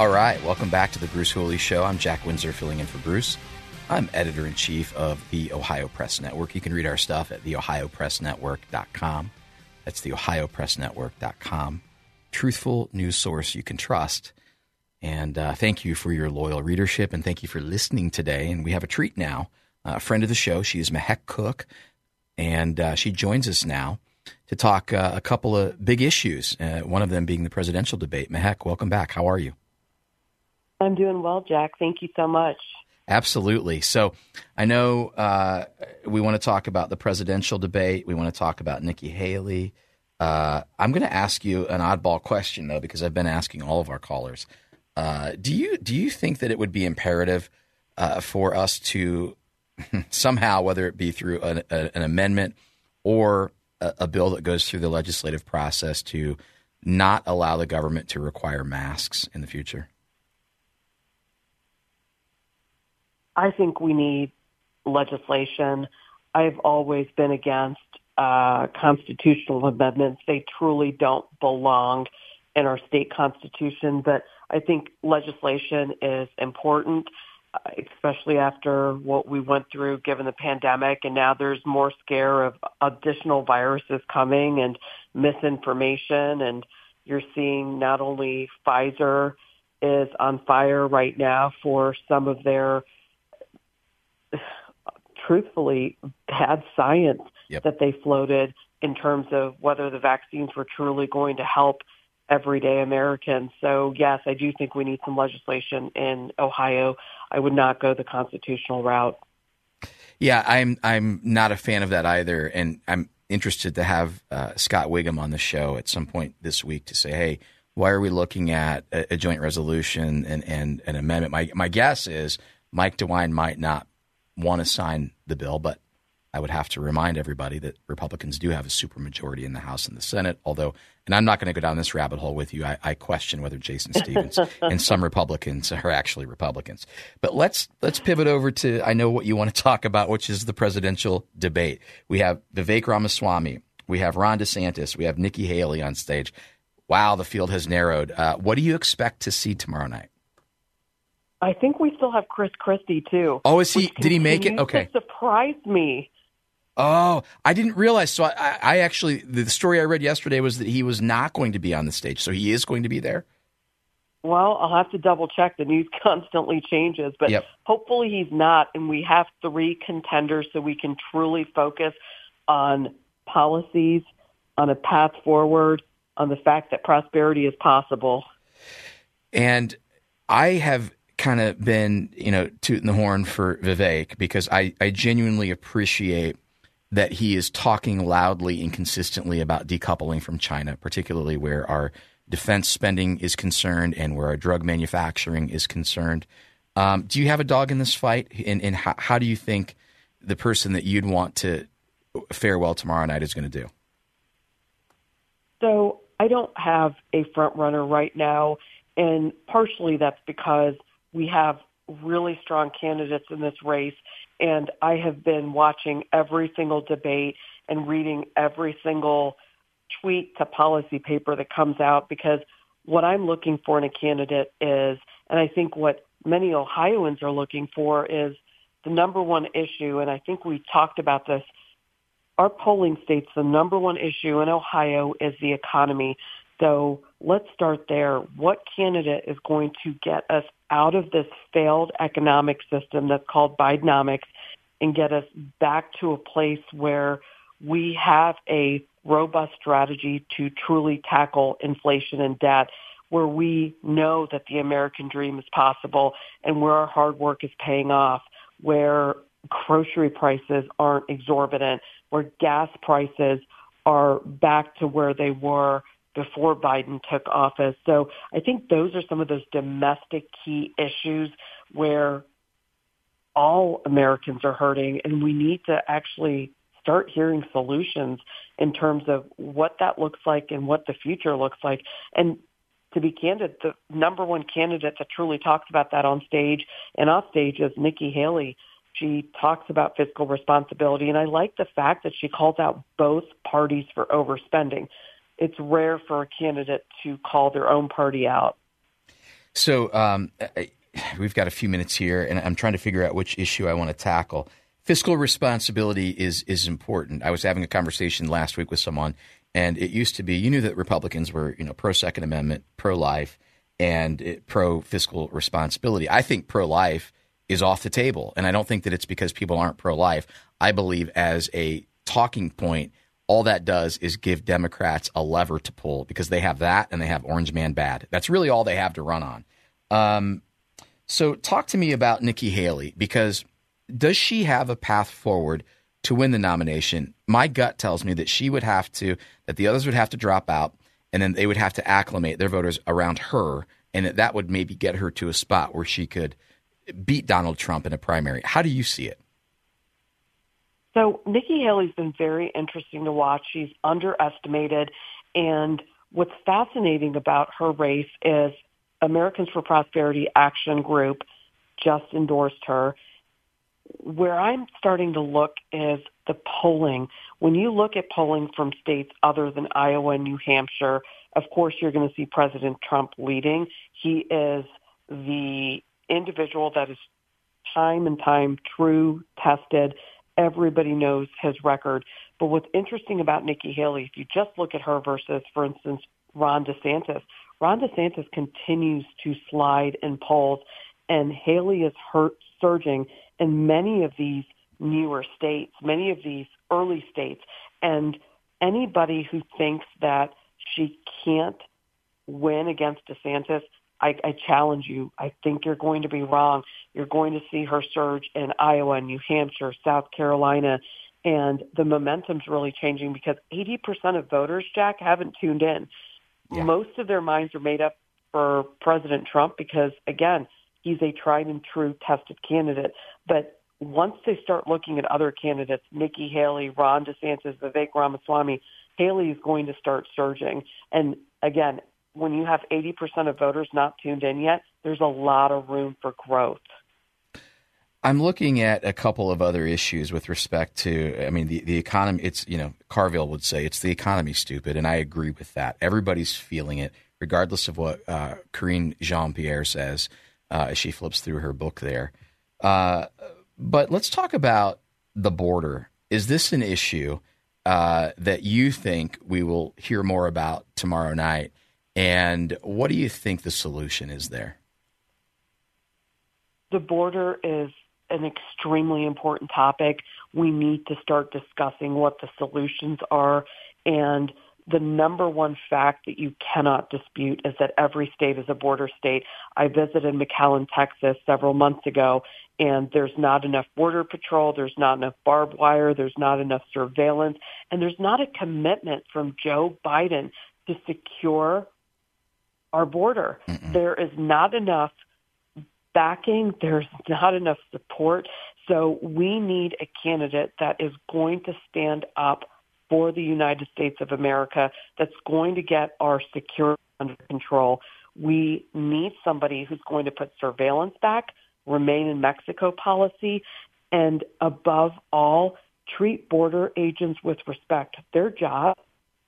All right, welcome back to the Bruce Hooley Show. I'm Jack Windsor filling in for Bruce. I'm editor in chief of the Ohio Press Network. You can read our stuff at theohiopressnetwork.com. That's theohiopressnetwork.com. Truthful news source you can trust. And uh, thank you for your loyal readership and thank you for listening today. And we have a treat now. Uh, a friend of the show, she is Mehek Cooke, and uh, she joins us now to talk uh, a couple of big issues, uh, one of them being the presidential debate. Mehek, welcome back. How are you? I'm doing well, Jack. Thank you so much. Absolutely. So I know uh, we want to talk about the presidential debate. We want to talk about Nikki Haley. Uh, I'm going to ask you an oddball question though, because I've been asking all of our callers. Uh, do you do you think that it would be imperative uh, for us to somehow, whether it be through an, a, an amendment or a, a bill that goes through the legislative process, to not allow the government to require masks in the future? I think we need legislation. I've always been against uh, constitutional amendments. They truly don't belong in our state constitution, but I think legislation is important, uh, especially after what we went through given the pandemic. And now there's more scare of additional viruses coming and misinformation. And you're seeing not only Pfizer is on fire right now for some of their truthfully bad science yep. that they floated in terms of whether the vaccines were truly going to help everyday Americans. So yes, I do think we need some legislation in Ohio. I would not go the constitutional route. Yeah, I'm I'm not a fan of that either, and I'm interested to have uh, Scott Wiggam on the show at some point this week to say, hey, why are we looking at a, a joint resolution and, and an amendment? My my guess is Mike DeWine might not want to sign the bill, but I would have to remind everybody that Republicans do have a supermajority in the House and the Senate. Although, and I'm not going to go down this rabbit hole with you. I, I question whether Jason Stephens and some Republicans are actually Republicans. But let's let's pivot over to I know what you want to talk about, which is the presidential debate. We have Vivek Ramaswamy, we have Ron DeSantis, we have Nikki Haley on stage. Wow, the field has narrowed. Uh, what do you expect to see tomorrow night? I think we still have Chris Christie too. Oh, is he? Did he make it? Okay, Surprised me. Oh, I didn't realize. So I, I actually the story I read yesterday was that he was not going to be on the stage. So he is going to be there. Well, I'll have to double check. The news constantly changes, but yep. hopefully he's not. And we have three contenders, so we can truly focus on policies, on a path forward, on the fact that prosperity is possible. And I have kind of been, you know, tooting the horn for Vivek because I, I genuinely appreciate that he is talking loudly and consistently about decoupling from China, particularly where our defense spending is concerned and where our drug manufacturing is concerned. Um, do you have a dog in this fight? And, and how, how do you think the person that you'd want to fare well tomorrow night is going to do? So I don't have a front runner right now. And partially that's because we have really strong candidates in this race. And I have been watching every single debate and reading every single tweet to policy paper that comes out because what I'm looking for in a candidate is, and I think what many Ohioans are looking for is the number one issue, and I think we talked about this. Our polling states the number one issue in Ohio is the economy. So let's start there. What candidate is going to get us out of this failed economic system that's called Bidenomics and get us back to a place where we have a robust strategy to truly tackle inflation and debt, where we know that the American dream is possible and where our hard work is paying off, where grocery prices aren't exorbitant, where gas prices are back to where they were before Biden took office. So I think those are some of those domestic key issues where all Americans are hurting and we need to actually start hearing solutions in terms of what that looks like and what the future looks like. And to be candid, the number one candidate that truly talks about that on stage and off stage is Nikki Haley. She talks about fiscal responsibility, and I like the fact that she calls out both parties for overspending it's rare for a candidate to call their own party out. So um, we've got a few minutes here, and I'm trying to figure out which issue I want to tackle. Fiscal responsibility is is important. I was having a conversation last week with someone, and it used to be you knew that Republicans were you know pro Second Amendment, pro life, and pro fiscal responsibility. I think pro life is off the table, and I don't think that it's because people aren't pro life. I believe as a talking point, all that does is give Democrats a lever to pull because they have that and they have Orange Man Bad. That's really all they have to run on. Um, so, talk to me about Nikki Haley because does she have a path forward to win the nomination? My gut tells me that she would have to, that the others would have to drop out, and then they would have to acclimate their voters around her, and that that would maybe get her to a spot where she could beat Donald Trump in a primary. How do you see it? So Nikki Haley's been very interesting to watch. She's underestimated. And what's fascinating about her race is Americans for Prosperity Action Group just endorsed her. Where I'm starting to look is the polling. When you look at polling from states other than Iowa and New Hampshire, of course you're going to see President Trump leading. He is the individual that is time and time true, tested. Everybody knows his record. But what's interesting about Nikki Haley, if you just look at her versus, for instance, Ron DeSantis, Ron DeSantis continues to slide in polls, and Haley is hurt, surging in many of these newer states, many of these early states. And anybody who thinks that she can't win against DeSantis, I, I challenge you. I think you're going to be wrong. You're going to see her surge in Iowa, New Hampshire, South Carolina, and the momentum's really changing because 80% of voters, Jack, haven't tuned in. Yeah. Most of their minds are made up for President Trump because, again, he's a tried and true tested candidate. But once they start looking at other candidates, Nikki Haley, Ron DeSantis, Vivek Ramaswamy, Haley is going to start surging. And again, when you have 80% of voters not tuned in yet, there's a lot of room for growth. I'm looking at a couple of other issues with respect to, I mean, the, the economy. It's, you know, Carville would say it's the economy, stupid. And I agree with that. Everybody's feeling it, regardless of what uh, Karine Jean Pierre says uh, as she flips through her book there. Uh, but let's talk about the border. Is this an issue uh, that you think we will hear more about tomorrow night? And what do you think the solution is there? The border is an extremely important topic. We need to start discussing what the solutions are. And the number one fact that you cannot dispute is that every state is a border state. I visited McAllen, Texas several months ago, and there's not enough border patrol, there's not enough barbed wire, there's not enough surveillance, and there's not a commitment from Joe Biden to secure our border. Mm-mm. There is not enough backing. There's not enough support. So we need a candidate that is going to stand up for the United States of America, that's going to get our security under control. We need somebody who's going to put surveillance back, remain in Mexico policy, and above all, treat border agents with respect. Their job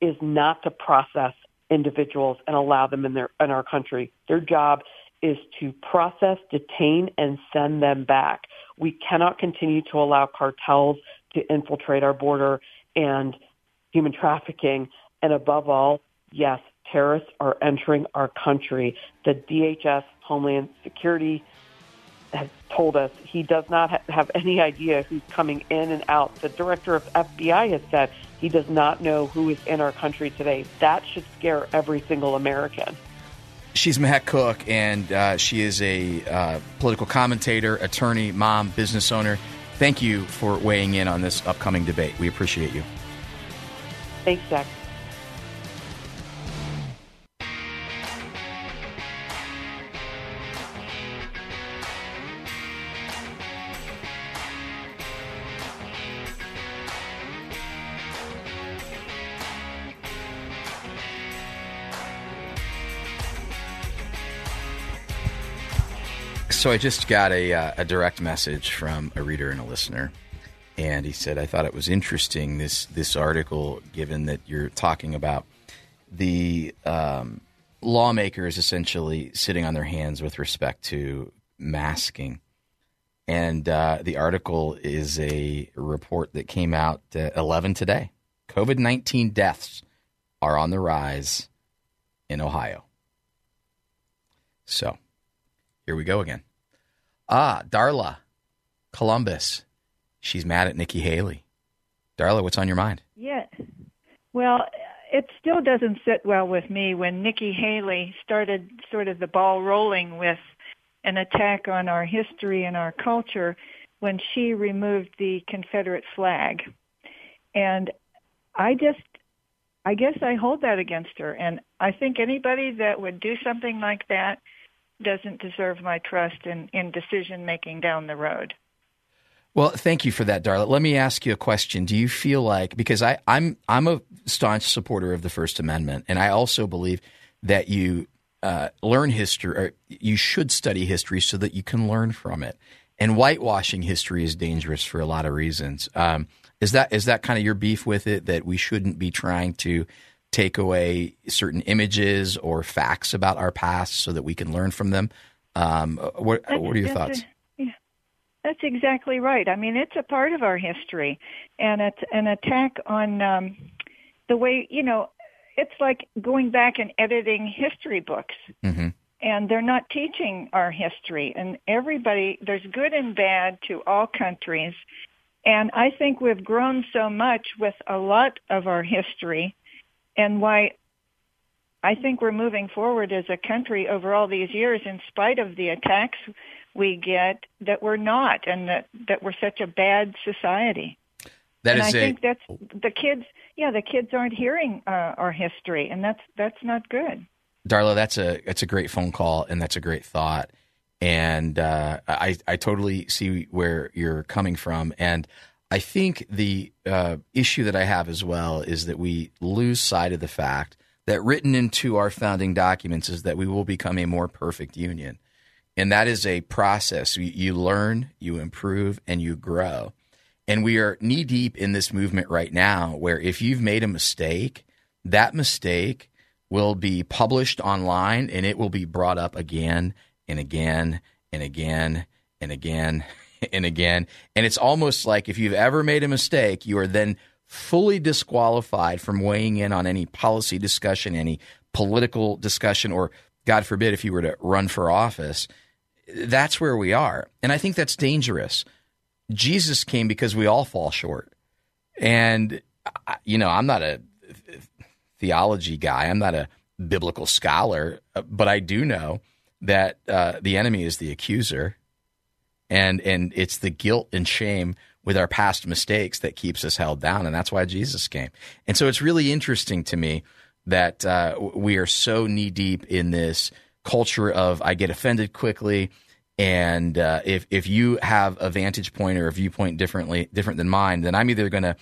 is not to process individuals and allow them in their in our country. Their job is to process, detain, and send them back. We cannot continue to allow cartels to infiltrate our border and human trafficking. And above all, yes, terrorists are entering our country. The DHS, Homeland Security, told us he does not ha- have any idea who's coming in and out. The director of FBI has said he does not know who is in our country today. That should scare every single American. She's Mehek Cooke, and uh, she is a uh, political commentator, attorney, mom, business owner. Thank you for weighing in on this upcoming debate. We appreciate you. Thanks, Jack. So I just got a, uh, a direct message from a reader and a listener, and he said I thought it was interesting this this article, given that you're talking about the um, lawmakers essentially sitting on their hands with respect to masking. And uh, the article is a report that came out at 11 today. COVID 19 deaths are on the rise in Ohio. So here we go again. Ah, Darla, Columbus. She's mad at Nikki Haley. Darla, what's on your mind? Yeah. Well, it still doesn't sit well with me when Nikki Haley started sort of the ball rolling with an attack on our history and our culture when she removed the Confederate flag. And I just, I guess I hold that against her. And I think anybody that would do something like that doesn't deserve my trust in, in decision making down the road. Well, thank you for that, Darla. Let me ask you a question. Do you feel like because I, I'm I'm a staunch supporter of the First Amendment, and I also believe that you uh, learn history, or you should study history so that you can learn from it. And whitewashing history is dangerous for a lot of reasons. Um, is that is that kind of your beef with it? That we shouldn't be trying to take away certain images or facts about our past so that we can learn from them. Um, what, what are your thoughts? That's exactly right. I mean, it's a part of our history, and it's an attack on um, the way you know. It's like going back and editing history books, mm-hmm. and they're not teaching our history. And everybody, there's good and bad to all countries, and I think we've grown so much with a lot of our history, and why I think we're moving forward as a country over all these years, in spite of the attacks we get that we're not and that, that we're such a bad society. That and is I a, think that's the kids. Yeah, the kids aren't hearing uh, our history, and that's that's not good. Darla, that's a that's a great phone call, and that's a great thought, and uh, I I totally see where you're coming from, and I think the uh, issue that I have as well is that we lose sight of the fact that written into our founding documents is that we will become a more perfect union. And that is a process. You, you learn, you improve, and you grow. And we are knee deep in this movement right now where if you've made a mistake, that mistake will be published online and it will be brought up again and again and again and again and again. And it's almost like if you've ever made a mistake, you are then fully disqualified from weighing in on any policy discussion, any political discussion, or God forbid, if you were to run for office that's where we are. And I think that's dangerous. Jesus came because we all fall short. And, you know, I'm not a theology guy, I'm not a biblical scholar, but I do know that uh, the enemy is the accuser. And, and it's the guilt and shame with our past mistakes that keeps us held down. And that's why Jesus came. And so it's really interesting to me that uh, we are so knee deep in this culture of I get offended quickly. And uh, if if you have a vantage point or a viewpoint differently different than mine, then I'm either going to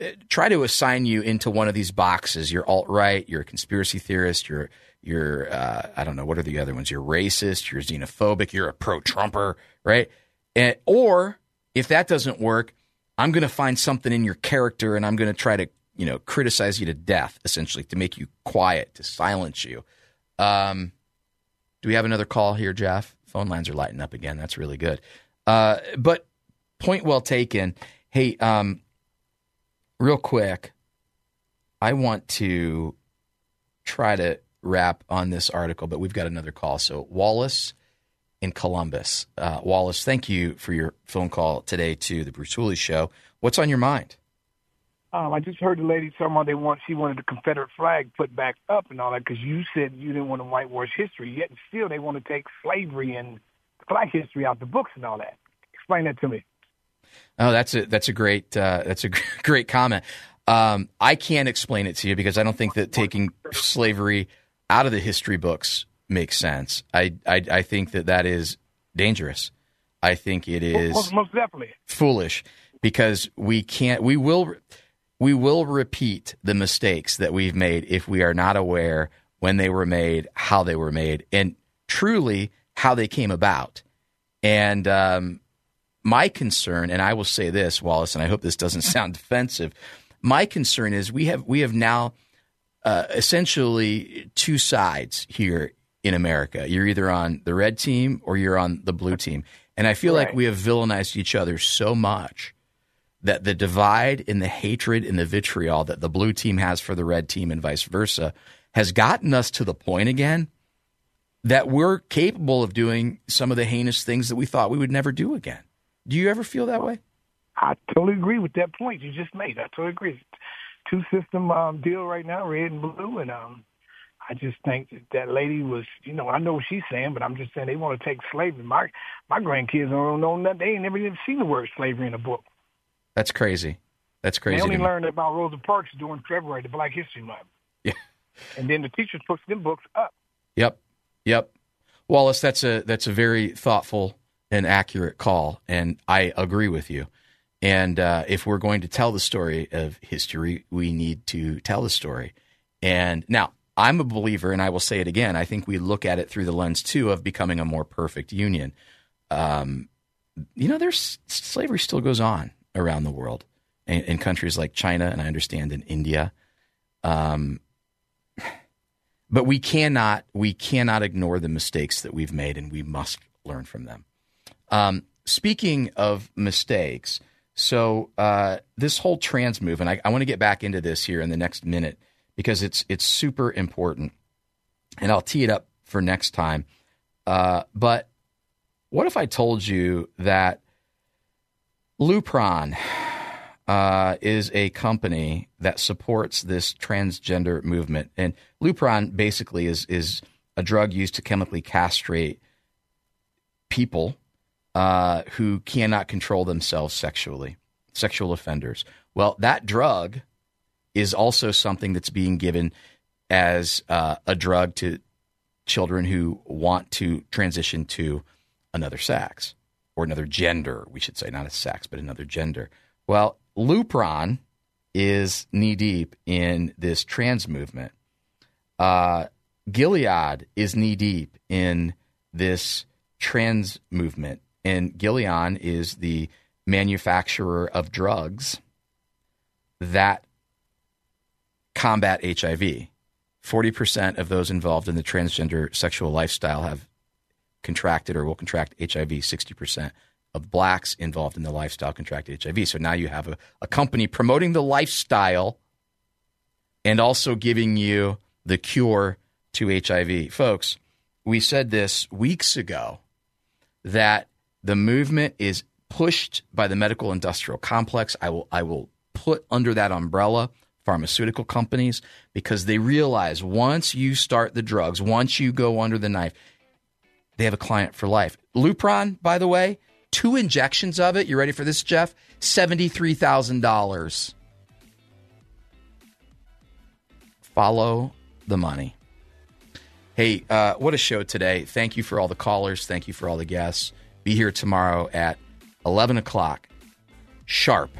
uh, try to assign you into one of these boxes. You're alt right. You're a conspiracy theorist. You're you're uh, I don't know what are the other ones. You're racist. You're xenophobic. You're a pro Trumper, right? And, or if that doesn't work, I'm going to find something in your character and I'm going to try to you know criticize you to death, essentially, to make you quiet, to silence you. Um, do we have another call here, Jeff? Phone lines are lighting up again. That's really good. Uh, but point well taken. Hey, um, real quick, I want to try to wrap on this article, but we've got another call. So Wallace in Columbus. Uh, Wallace, thank you for your phone call today to the Bruce Hooley Show. What's on your mind? Um, I just heard the lady talking about they want she wanted the Confederate flag put back up and all that because you said you didn't want to whitewash history. Yet still they want to take slavery and black history out the books and all that. Explain that to me. Oh, that's a that's a great uh, that's a great comment. Um, I can't explain it to you because I don't think that taking slavery out of the history books makes sense. I I, I think that that is dangerous. I think it is most, most definitely foolish because we can't. We will we will repeat the mistakes that we've made if we are not aware when they were made, how they were made, and truly how they came about. And um, my concern, and I will say this, Wallace, and I hope this doesn't sound defensive. My concern is we have we have now uh, essentially two sides here in America. You're either on the red team or you're on the blue team. And I feel right. like we have villainized each other so much that the divide and the hatred and the vitriol that the blue team has for the red team and vice versa has gotten us to the point again that we're capable of doing some of the heinous things that we thought we would never do again. Do you ever feel that way? I totally agree with that point you just made. I totally agree. Two system um, deal right now, red and blue, and um, I just think that, that lady was, you know, I know what she's saying, but I'm just saying they want to take slavery. My my grandkids don't know nothing. They ain't never even seen the word slavery in a book. That's crazy. That's crazy. They only learned about Rosa Parks during February, the Black History Month. Yeah. And then the teachers put them books up. Yep. Yep. Wallace, that's a that's a very thoughtful and accurate call, and I agree with you. And uh, if we're going to tell the story of history, we need to tell the story. And now, I'm a believer, and I will say it again. I think we look at it through the lens too of becoming a more perfect union. Um, you know, there's slavery still goes on around the world in, in countries like China, and I understand in India. Um, but we cannot we cannot ignore the mistakes that we've made, and we must learn from them. Um, speaking of mistakes, so uh, this whole trans movement, I, I want to get back into this here in the next minute because it's it's super important, and I'll tee it up for next time. Uh, but what if I told you that Lupron uh, is a company that supports this transgender movement, and Lupron basically is is a drug used to chemically castrate people uh, who cannot control themselves sexually, sexual offenders. Well, that drug is also something that's being given as uh, a drug to children who want to transition to another sex or another gender, we should say, not a sex, but another gender. Well, Lupron is knee deep in this trans movement. Uh, Gilead is knee deep in this trans movement. And Gilead is the manufacturer of drugs that combat HIV. 40% of those involved in the transgender sexual lifestyle have contracted or will contract HIV. 60% of blacks involved in the lifestyle contracted HIV. So now you have a, a company promoting the lifestyle and also giving you the cure to HIV. Folks, we said this weeks ago that the movement is pushed by the medical industrial complex. I will I will put under that umbrella pharmaceutical companies because they realize once you start the drugs, once you go under the knife, they have a client for life. Lupron, by the way, two injections of it. You ready for this, Jeff? Seventy-three thousand dollars. Follow the money. Hey, uh, what a show today! Thank you for all the callers. Thank you for all the guests. Be here tomorrow at eleven o'clock sharp.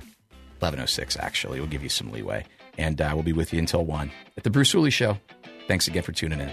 Eleven oh six, actually. We'll give you some leeway, and uh, we'll be with you until one at the Bruce Hooley Show. Thanks again for tuning in.